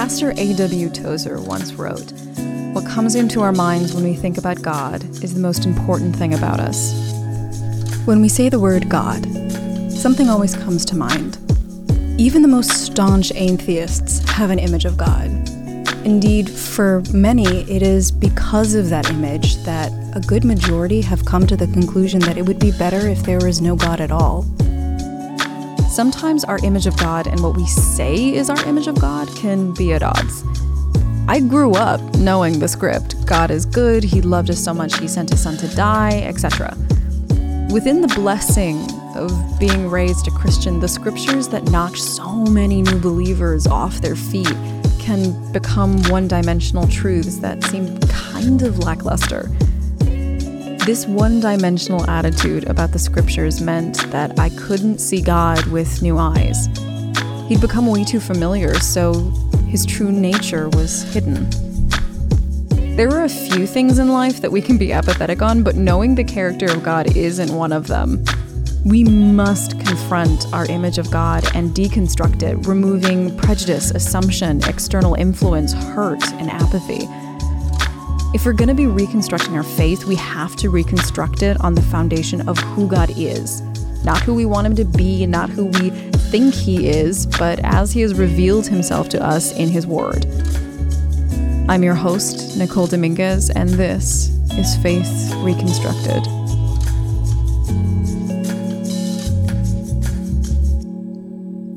Pastor A.W. Tozer once wrote What comes into our minds when we think about God is the most important thing about us. When we say the word God, something always comes to mind. Even the most staunch atheists have an image of God. Indeed, for many, it is because of that image that a good majority have come to the conclusion that it would be better if there was no God at all. Sometimes our image of God and what we say is our image of God can be at odds. I grew up knowing the script God is good, He loved us so much, He sent His Son to die, etc. Within the blessing of being raised a Christian, the scriptures that knocked so many new believers off their feet can become one dimensional truths that seem kind of lackluster. This one dimensional attitude about the scriptures meant that I couldn't see God with new eyes. He'd become way too familiar, so his true nature was hidden. There are a few things in life that we can be apathetic on, but knowing the character of God isn't one of them. We must confront our image of God and deconstruct it, removing prejudice, assumption, external influence, hurt, and apathy. If we're going to be reconstructing our faith, we have to reconstruct it on the foundation of who God is. Not who we want him to be, not who we think he is, but as he has revealed himself to us in his word. I'm your host, Nicole Dominguez, and this is Faith Reconstructed.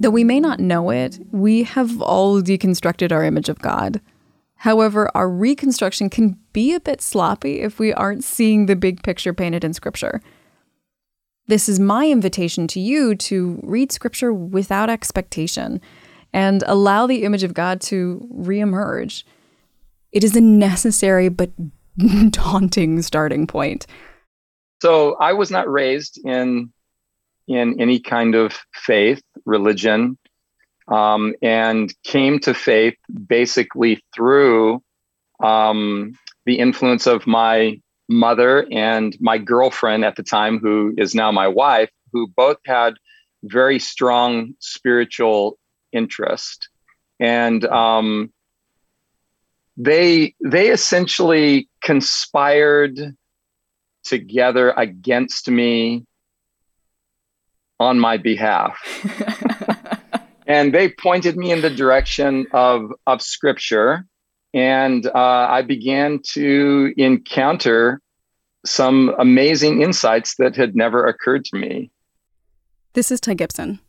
Though we may not know it, we have all deconstructed our image of God. However, our reconstruction can be a bit sloppy if we aren't seeing the big picture painted in Scripture. This is my invitation to you to read Scripture without expectation and allow the image of God to reemerge. It is a necessary but daunting starting point. So I was not raised in in any kind of faith, religion, um, and came to faith basically through um, the influence of my mother and my girlfriend at the time, who is now my wife, who both had very strong spiritual interest, and um, they they essentially conspired together against me on my behalf. and they pointed me in the direction of, of scripture. And uh, I began to encounter some amazing insights that had never occurred to me. This is Ty Gibson,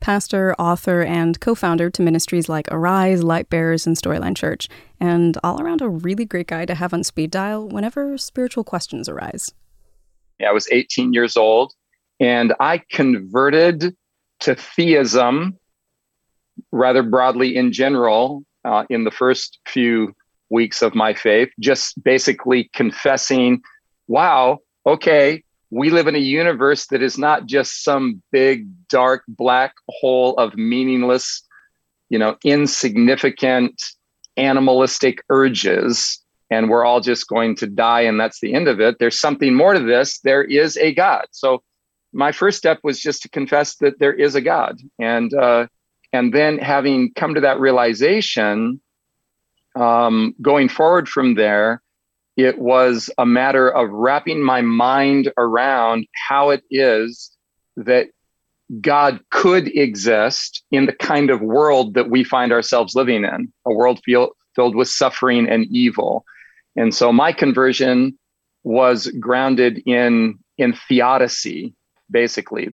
pastor, author, and co founder to ministries like Arise, Light Bearers, and Storyline Church, and all around a really great guy to have on speed dial whenever spiritual questions arise. Yeah, I was 18 years old and I converted to theism rather broadly in general uh, in the first few weeks of my faith, just basically confessing, wow, okay, we live in a universe that is not just some big, dark, black hole of meaningless, you know, insignificant animalistic urges and we're all just going to die and that's the end of it. There's something more to this. There is a god. So my first step was just to confess that there is a God, and uh, and then having come to that realization, um, going forward from there, it was a matter of wrapping my mind around how it is that God could exist in the kind of world that we find ourselves living in, a world feel, filled with suffering and evil. And so my conversion was grounded in in theodicy, basically.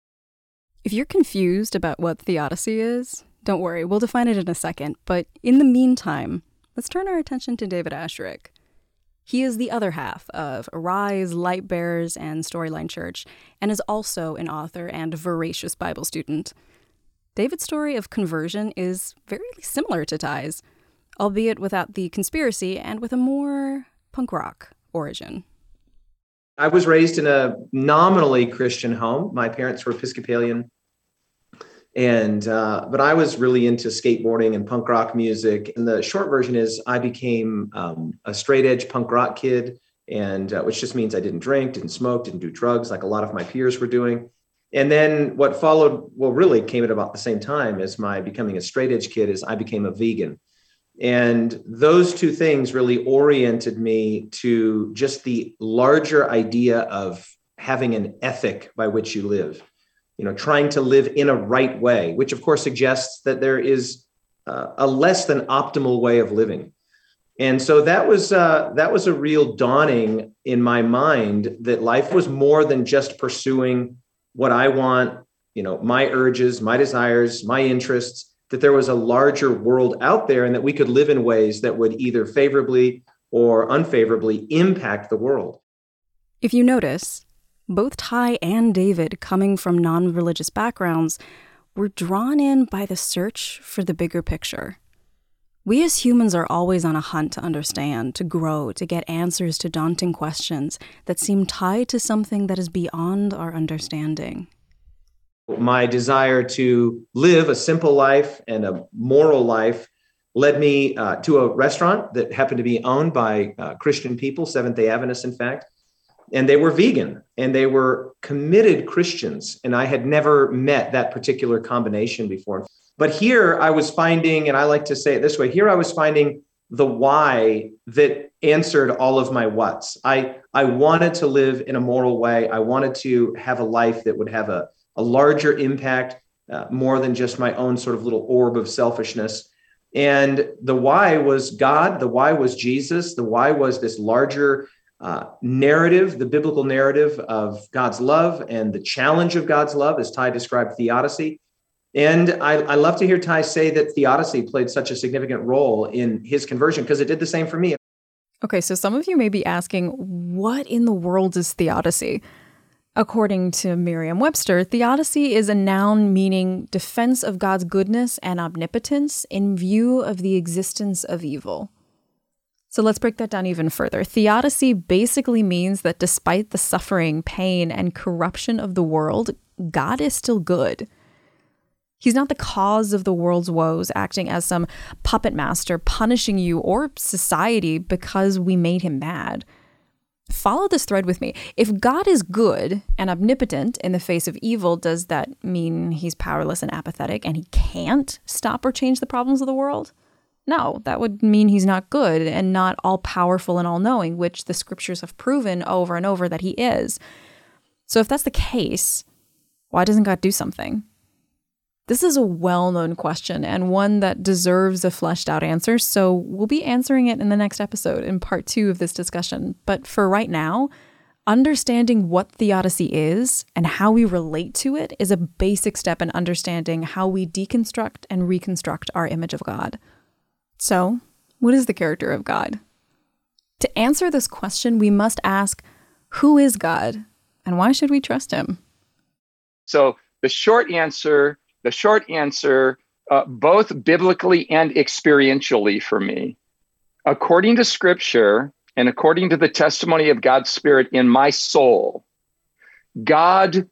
If you're confused about what theodicy is, don't worry, we'll define it in a second. But in the meantime, let's turn our attention to David Asscherick. He is the other half of Arise, Light Bearers, and Storyline Church, and is also an author and voracious Bible student. David's story of conversion is very similar to Ty's, albeit without the conspiracy and with a more punk rock origin. I was raised in a nominally Christian home. My parents were Episcopalian, and uh, but I was really into skateboarding and punk rock music. And the short version is, I became um, a straight edge punk rock kid, and uh, which just means I didn't drink, didn't smoke, didn't do drugs like a lot of my peers were doing. And then what followed, well, really came at about the same time as my becoming a straight edge kid, is I became a vegan And those two things really oriented me to just the larger idea of having an ethic by which you live, you know, trying to live in a right way, which of course suggests that there is uh, a less than optimal way of living. And so that was uh, that was a real dawning in my mind that life was more than just pursuing what I want, you know, my urges, my desires, my interests, that there was a larger world out there and that we could live in ways that would either favorably or unfavorably impact the world. If you notice, both Ty and David, coming from non religious backgrounds, were drawn in by the search for the bigger picture. We as humans are always on a hunt to understand, to grow, to get answers to daunting questions that seem tied to something that is beyond our understanding. My desire to live a simple life and a moral life led me uh, to a restaurant that happened to be owned by uh, Christian people, Seventh day Adventists, in fact. And they were vegan and they were committed Christians. And I had never met that particular combination before. But here I was finding, and I like to say it this way here I was finding the why that answered all of my whats. I, I wanted to live in a moral way. I wanted to have a life that would have a a larger impact, uh, more than just my own sort of little orb of selfishness. And the why was God, the why was Jesus, the why was this larger uh, narrative, the biblical narrative of God's love and the challenge of God's love, as Ty described theodicy. And I, I love to hear Ty say that theodicy played such a significant role in his conversion because it did the same for me. Okay, so some of you may be asking, what in the world is theodicy? According to Merriam Webster, theodicy is a noun meaning defense of God's goodness and omnipotence in view of the existence of evil. So let's break that down even further. Theodicy basically means that despite the suffering, pain, and corruption of the world, God is still good. He's not the cause of the world's woes, acting as some puppet master punishing you or society because we made him bad follow this thread with me. If God is good and omnipotent in the face of evil, does that mean he's powerless and apathetic and he can't stop or change the problems of the world? No, that would mean he's not good and not all powerful and all knowing, which the scriptures have proven over and over that he is. So if that's the case, why doesn't God do something? This is a well known question and one that deserves a fleshed out answer, so we'll be answering it in the next episode in part two of this discussion. But for right now, understanding what theodicy is and how we relate to it is a basic step in understanding how we deconstruct and reconstruct our image of God. So, what is the character of God? To answer this question, we must ask who is God and why should we trust him? So, the short answer the short answer, uh, both biblically and experientially for me, according to scripture and according to the testimony of God's Spirit in my soul, God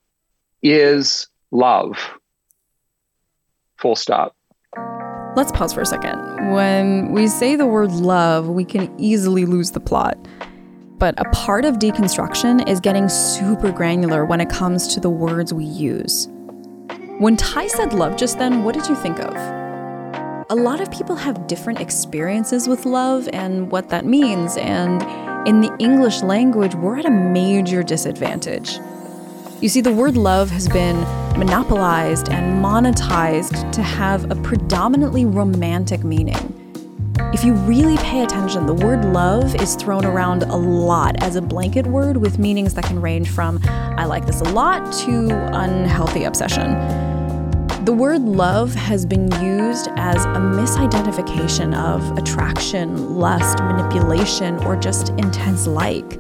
is love. Full stop. Let's pause for a second. When we say the word love, we can easily lose the plot. But a part of deconstruction is getting super granular when it comes to the words we use. When Ty said love just then, what did you think of? A lot of people have different experiences with love and what that means, and in the English language, we're at a major disadvantage. You see, the word love has been monopolized and monetized to have a predominantly romantic meaning. If you really pay attention, the word love is thrown around a lot as a blanket word with meanings that can range from I like this a lot to unhealthy obsession. The word love has been used as a misidentification of attraction, lust, manipulation, or just intense like.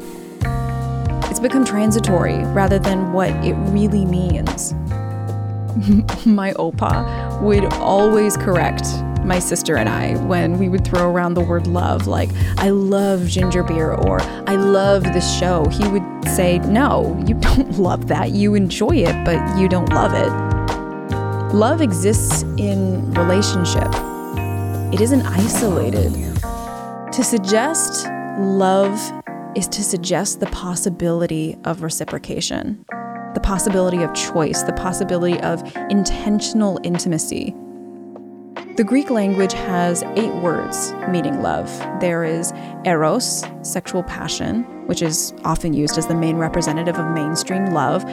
It's become transitory rather than what it really means. my opa would always correct my sister and I when we would throw around the word love, like, I love ginger beer or I love this show. He would say, No, you don't love that. You enjoy it, but you don't love it. Love exists in relationship, it isn't isolated. To suggest love is to suggest the possibility of reciprocation, the possibility of choice, the possibility of intentional intimacy. The Greek language has eight words meaning love. There is eros, sexual passion, which is often used as the main representative of mainstream love,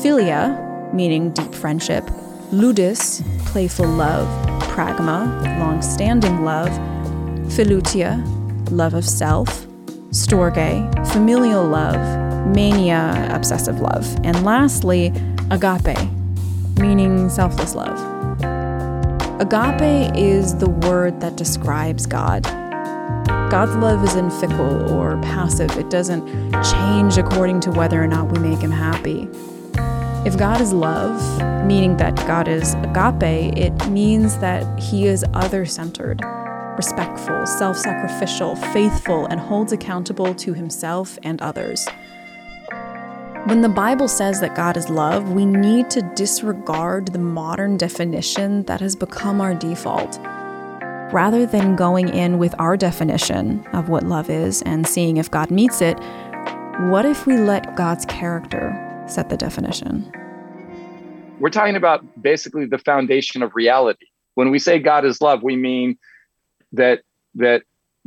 philia, meaning deep friendship, ludus, playful love, pragma, long standing love, philautia, love of self, storge, familial love, mania, obsessive love, and lastly, agape, meaning selfless love. Agape is the word that describes God. God's love isn't fickle or passive. It doesn't change according to whether or not we make him happy. If God is love, meaning that God is agape, it means that he is other centered, respectful, self sacrificial, faithful, and holds accountable to himself and others. When the Bible says that God is love, we need to disregard the modern definition that has become our default. Rather than going in with our definition of what love is and seeing if God meets it, what if we let God's character set the definition? We're talking about basically the foundation of reality. When we say God is love, we mean that that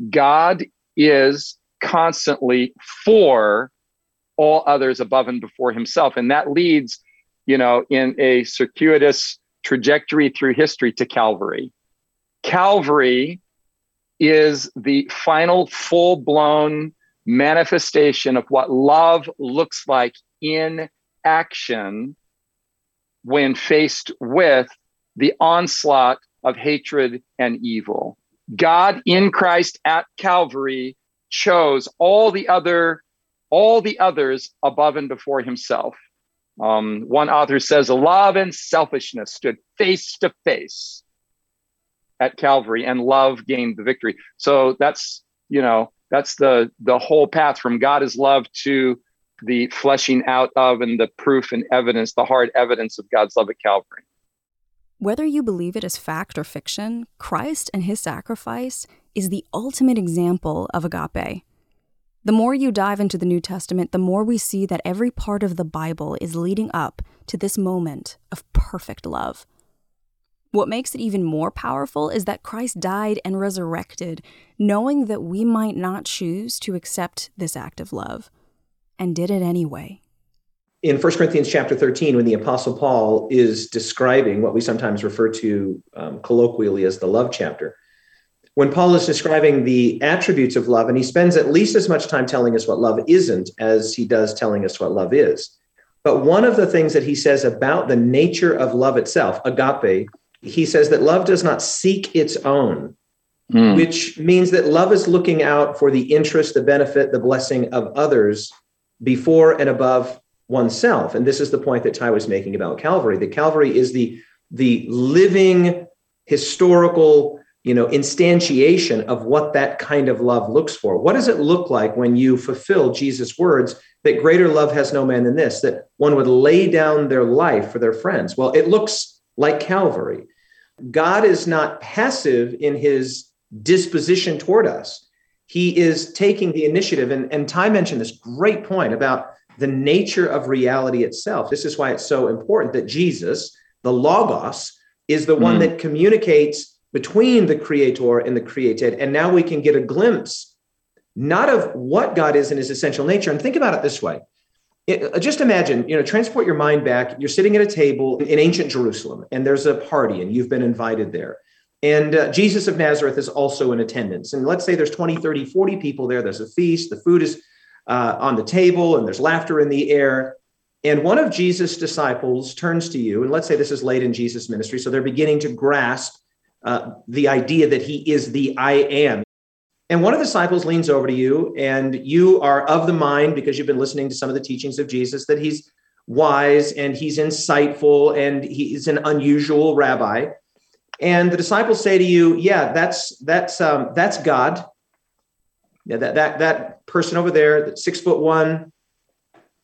God is constantly for all others above and before himself. And that leads, you know, in a circuitous trajectory through history to Calvary. Calvary is the final full blown manifestation of what love looks like in action when faced with the onslaught of hatred and evil. God in Christ at Calvary chose all the other all the others above and before himself. Um, one author says, Love and selfishness stood face to face at Calvary, and love gained the victory. So that's, you know, that's the the whole path from God is love to the fleshing out of and the proof and evidence, the hard evidence of God's love at Calvary. Whether you believe it is fact or fiction, Christ and his sacrifice is the ultimate example of agape. The more you dive into the New Testament, the more we see that every part of the Bible is leading up to this moment of perfect love. What makes it even more powerful is that Christ died and resurrected, knowing that we might not choose to accept this act of love, and did it anyway. In 1 Corinthians chapter 13, when the Apostle Paul is describing what we sometimes refer to um, colloquially as the love chapter, when Paul is describing the attributes of love, and he spends at least as much time telling us what love isn't as he does telling us what love is. But one of the things that he says about the nature of love itself, agape, he says that love does not seek its own, mm. which means that love is looking out for the interest, the benefit, the blessing of others before and above oneself. And this is the point that Ty was making about Calvary. That Calvary is the, the living historical you know instantiation of what that kind of love looks for. What does it look like when you fulfill jesus words that greater love has no man than this that one would lay down their life for their friends? Well it looks like calvary. God is not passive in his disposition toward us. He is taking the initiative and, and ty mentioned this great point about the nature of reality itself. This is why it's so important that jesus the logos is the one mm. that communicates between the creator and the created. And now we can get a glimpse, not of what God is in his essential nature. And think about it this way. It, uh, just imagine, you know, transport your mind back. You're sitting at a table in ancient Jerusalem, and there's a party, and you've been invited there. And uh, Jesus of Nazareth is also in attendance. And let's say there's 20, 30, 40 people there. There's a feast, the food is uh, on the table, and there's laughter in the air. And one of Jesus' disciples turns to you, and let's say this is late in Jesus' ministry, so they're beginning to grasp uh, the idea that he is the I am. And one of the disciples leans over to you, and you are of the mind because you've been listening to some of the teachings of Jesus that he's wise and he's insightful and he's an unusual rabbi. And the disciples say to you, "Yeah, that's that's um, that's God. Yeah, that that that person over there, that six foot one,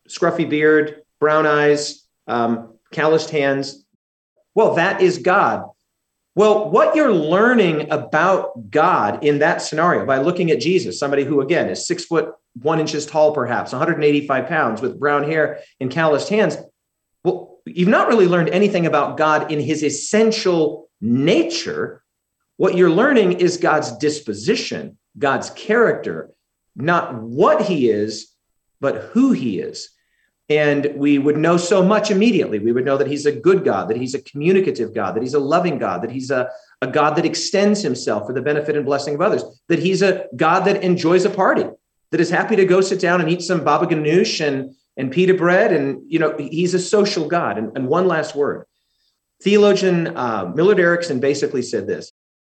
scruffy beard, brown eyes, um, calloused hands. Well, that is God. Well, what you're learning about God in that scenario by looking at Jesus, somebody who, again, is six foot one inches tall, perhaps 185 pounds with brown hair and calloused hands. Well, you've not really learned anything about God in his essential nature. What you're learning is God's disposition, God's character, not what he is, but who he is. And we would know so much immediately. We would know that he's a good God, that he's a communicative God, that he's a loving God, that he's a, a God that extends himself for the benefit and blessing of others, that he's a God that enjoys a party, that is happy to go sit down and eat some baba ganoush and, and pita bread. And, you know, he's a social God. And, and one last word. Theologian uh, Millard Erickson basically said this.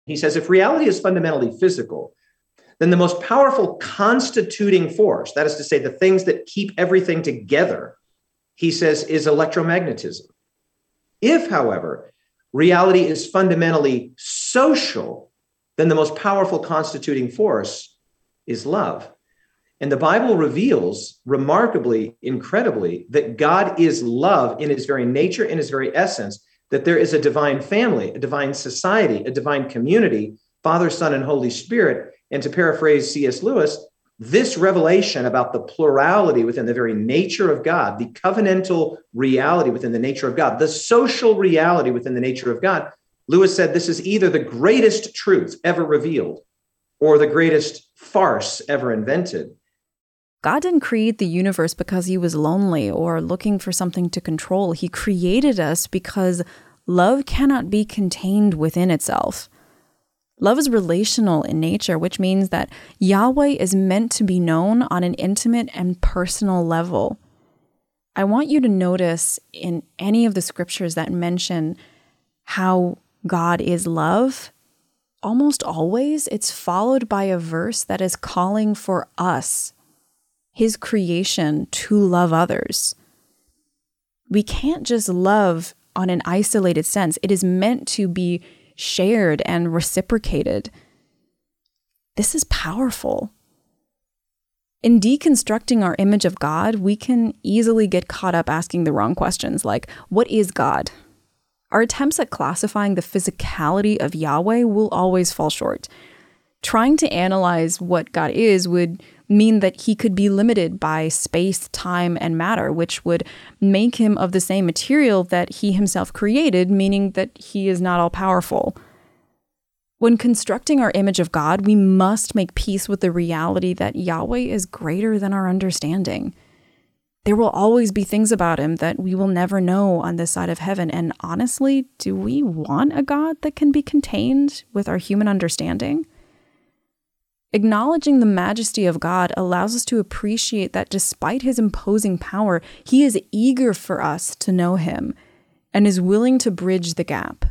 He says, if reality is fundamentally physical, then the most powerful constituting force, that is to say, the things that keep everything together, he says, is electromagnetism. If, however, reality is fundamentally social, then the most powerful constituting force is love. And the Bible reveals remarkably, incredibly, that God is love in his very nature, in his very essence, that there is a divine family, a divine society, a divine community, Father, Son, and Holy Spirit and to paraphrase C.S. Lewis, this revelation about the plurality within the very nature of God, the covenantal reality within the nature of God, the social reality within the nature of God, Lewis said this is either the greatest truth ever revealed or the greatest farce ever invented. God didn't create the universe because he was lonely or looking for something to control. He created us because love cannot be contained within itself. Love is relational in nature, which means that Yahweh is meant to be known on an intimate and personal level. I want you to notice in any of the scriptures that mention how God is love, almost always it's followed by a verse that is calling for us, his creation, to love others. We can't just love on an isolated sense, it is meant to be shared and reciprocated. This is powerful. In deconstructing our image of God, we can easily get caught up asking the wrong questions like, What is God? Our attempts at classifying the physicality of Yahweh will always fall short. Trying to analyze what God is would mean that he could be limited by space, time, and matter, which would make him of the same material that he himself created, meaning that he is not all powerful. When constructing our image of God, we must make peace with the reality that Yahweh is greater than our understanding. There will always be things about him that we will never know on this side of heaven. And honestly, do we want a God that can be contained with our human understanding? Acknowledging the majesty of God allows us to appreciate that despite his imposing power, he is eager for us to know him and is willing to bridge the gap.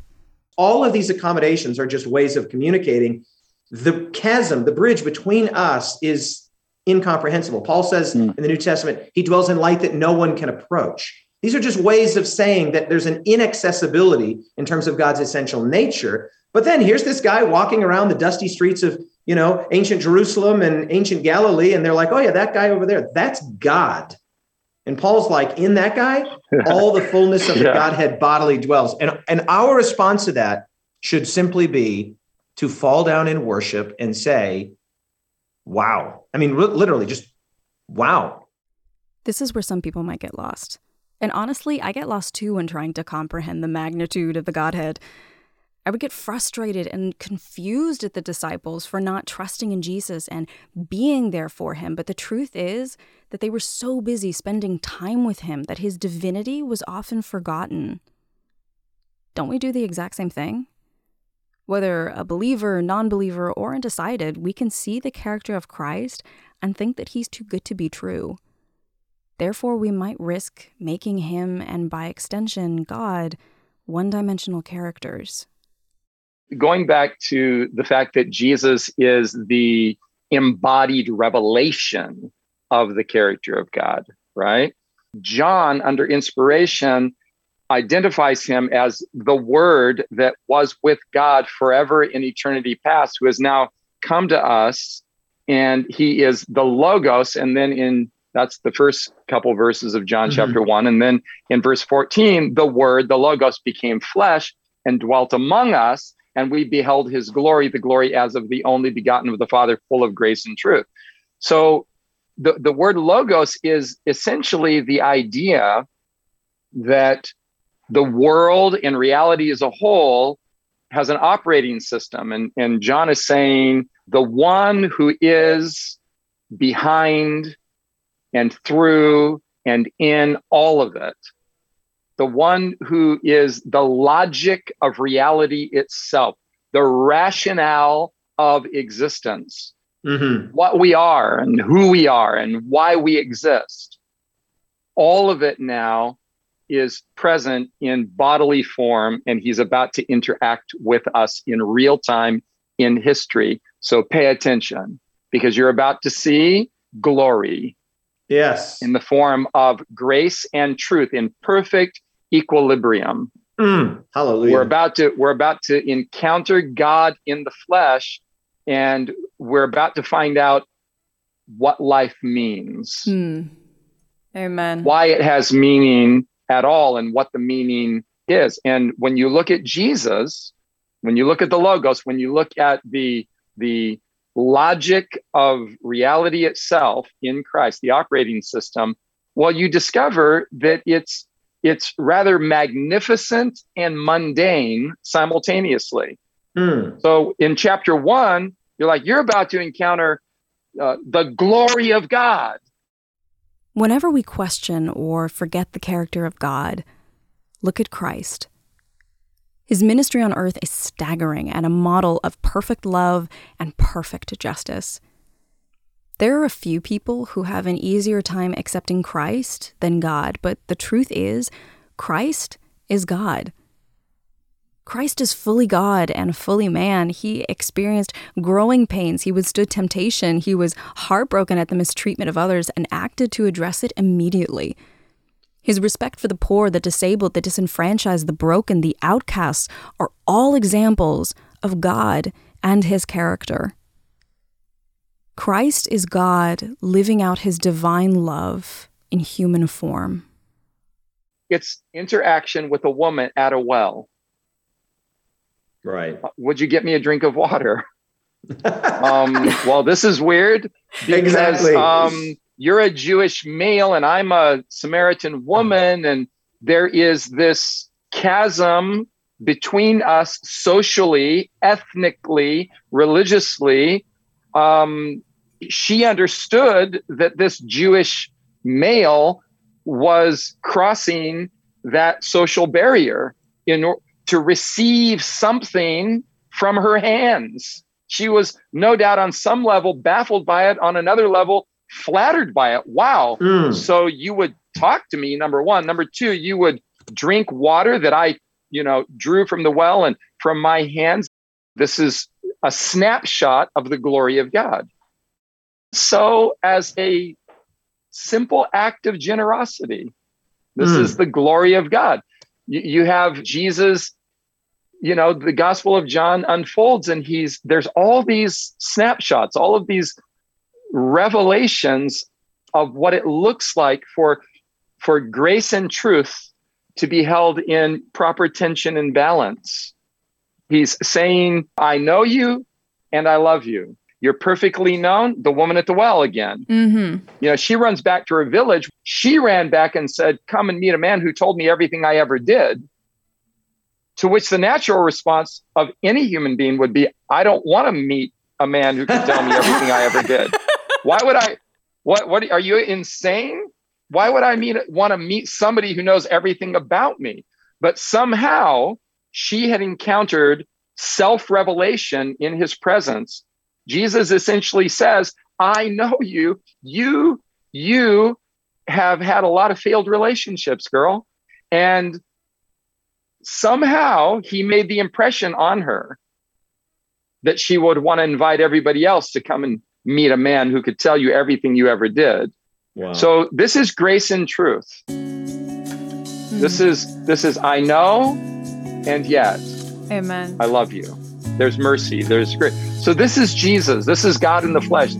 All of these accommodations are just ways of communicating. The chasm, the bridge between us is incomprehensible. Paul says mm. in the New Testament, he dwells in light that no one can approach. These are just ways of saying that there's an inaccessibility in terms of God's essential nature. But then here's this guy walking around the dusty streets of you know, ancient Jerusalem and ancient Galilee, and they're like, oh, yeah, that guy over there, that's God. And Paul's like, in that guy, all the fullness of the yeah. Godhead bodily dwells. And, and our response to that should simply be to fall down in worship and say, wow. I mean, literally, just wow. This is where some people might get lost. And honestly, I get lost too when trying to comprehend the magnitude of the Godhead. I would get frustrated and confused at the disciples for not trusting in Jesus and being there for him. But the truth is that they were so busy spending time with him that his divinity was often forgotten. Don't we do the exact same thing? Whether a believer, non believer, or undecided, we can see the character of Christ and think that he's too good to be true. Therefore, we might risk making him, and by extension, God, one dimensional characters going back to the fact that Jesus is the embodied revelation of the character of God, right? John, under inspiration, identifies him as the Word that was with God forever in eternity past, who has now come to us. And he is the Logos. And then in that's the first couple verses of John mm-hmm. chapter one. And then in verse 14, the Word, the Logos became flesh and dwelt among us and we beheld his glory, the glory as of the only begotten of the Father, full of grace and truth. So the, the word logos is essentially the idea that the world in reality as a whole has an operating system. And, and John is saying the one who is behind and through and in all of it, the one who is the logic of reality itself, the rationale of existence, mm-hmm. what we are and who we are and why we exist. All of it now is present in bodily form and he's about to interact with us in real time in history. So pay attention because you're about to see glory. Yes. In the form of grace and truth in perfect equilibrium. Mm, hallelujah. We're about to we're about to encounter God in the flesh and we're about to find out what life means. Hmm. Amen. Why it has meaning at all and what the meaning is. And when you look at Jesus, when you look at the logos, when you look at the the logic of reality itself in Christ, the operating system, well, you discover that it's it's rather magnificent and mundane simultaneously. Mm. So in chapter one, you're like, you're about to encounter uh, the glory of God. Whenever we question or forget the character of God, look at Christ. His ministry on earth is staggering and a model of perfect love and perfect justice. There are a few people who have an easier time accepting Christ than God, but the truth is, Christ is God. Christ is fully God and fully man. He experienced growing pains. He withstood temptation. He was heartbroken at the mistreatment of others and acted to address it immediately. His respect for the poor, the disabled, the disenfranchised, the broken, the outcasts are all examples of God and his character. Christ is God living out his divine love in human form. It's interaction with a woman at a well. Right. Uh, would you get me a drink of water? um, well, this is weird because exactly. um, you're a Jewish male and I'm a Samaritan woman, and there is this chasm between us socially, ethnically, religiously. Um, she understood that this Jewish male was crossing that social barrier in order to receive something from her hands. She was no doubt on some level baffled by it, on another level, flattered by it. Wow. Mm. So you would talk to me, number one. Number two, you would drink water that I, you know, drew from the well and from my hands. This is a snapshot of the glory of God. So, as a simple act of generosity, this mm. is the glory of God you, you have Jesus you know the gospel of john unfolds and he's there's all these snapshots all of these revelations of what it looks like for for grace and truth to be held in proper tension and balance he's saying i know you and i love you. You're perfectly known. The woman at the well again. Mm-hmm. you know she runs back to her village. She ran back and said come and meet a man who told me everything i ever did. To which the natural response of any human being would be i don't want to meet a man who can tell me everything i ever did. Why would i what what are you insane? Why would i meet want to meet somebody who knows everything about me? But somehow she had encountered self revelation in his presence Jesus essentially says, I know you. You, you have had a lot of failed relationships, girl. And somehow he made the impression on her that she would want to invite everybody else to come and meet a man who could tell you everything you ever did. Wow. So this is grace and truth. Mm. This is this is I know and yet Amen. I love you. There's mercy. There's grace. So this is Jesus. This is God in the flesh.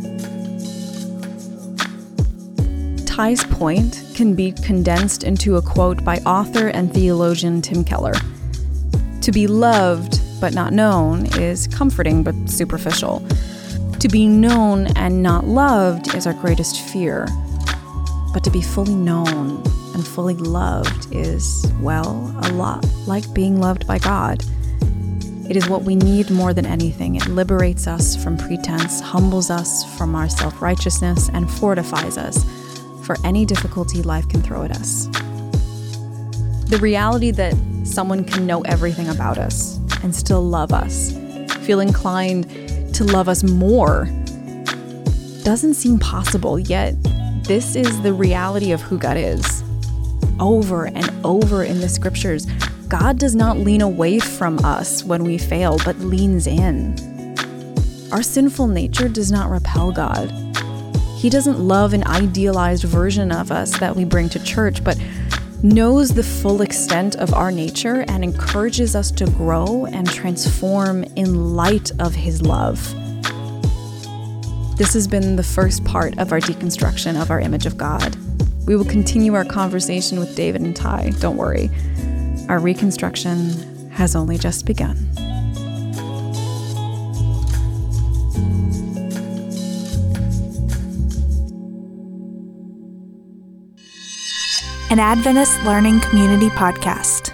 Ty's point can be condensed into a quote by author and theologian Tim Keller. To be loved but not known is comforting but superficial. To be known and not loved is our greatest fear. But to be fully known and fully loved is, well, a lot like being loved by God. It is what we need more than anything. It liberates us from pretense, humbles us from our self righteousness, and fortifies us for any difficulty life can throw at us. The reality that someone can know everything about us and still love us, feel inclined to love us more, doesn't seem possible, yet, this is the reality of who God is. Over and over in the scriptures, God does not lean away from us when we fail, but leans in. Our sinful nature does not repel God. He doesn't love an idealized version of us that we bring to church, but knows the full extent of our nature and encourages us to grow and transform in light of His love. This has been the first part of our deconstruction of our image of God. We will continue our conversation with David and Ty, don't worry. Our reconstruction has only just begun. An Adventist Learning Community Podcast.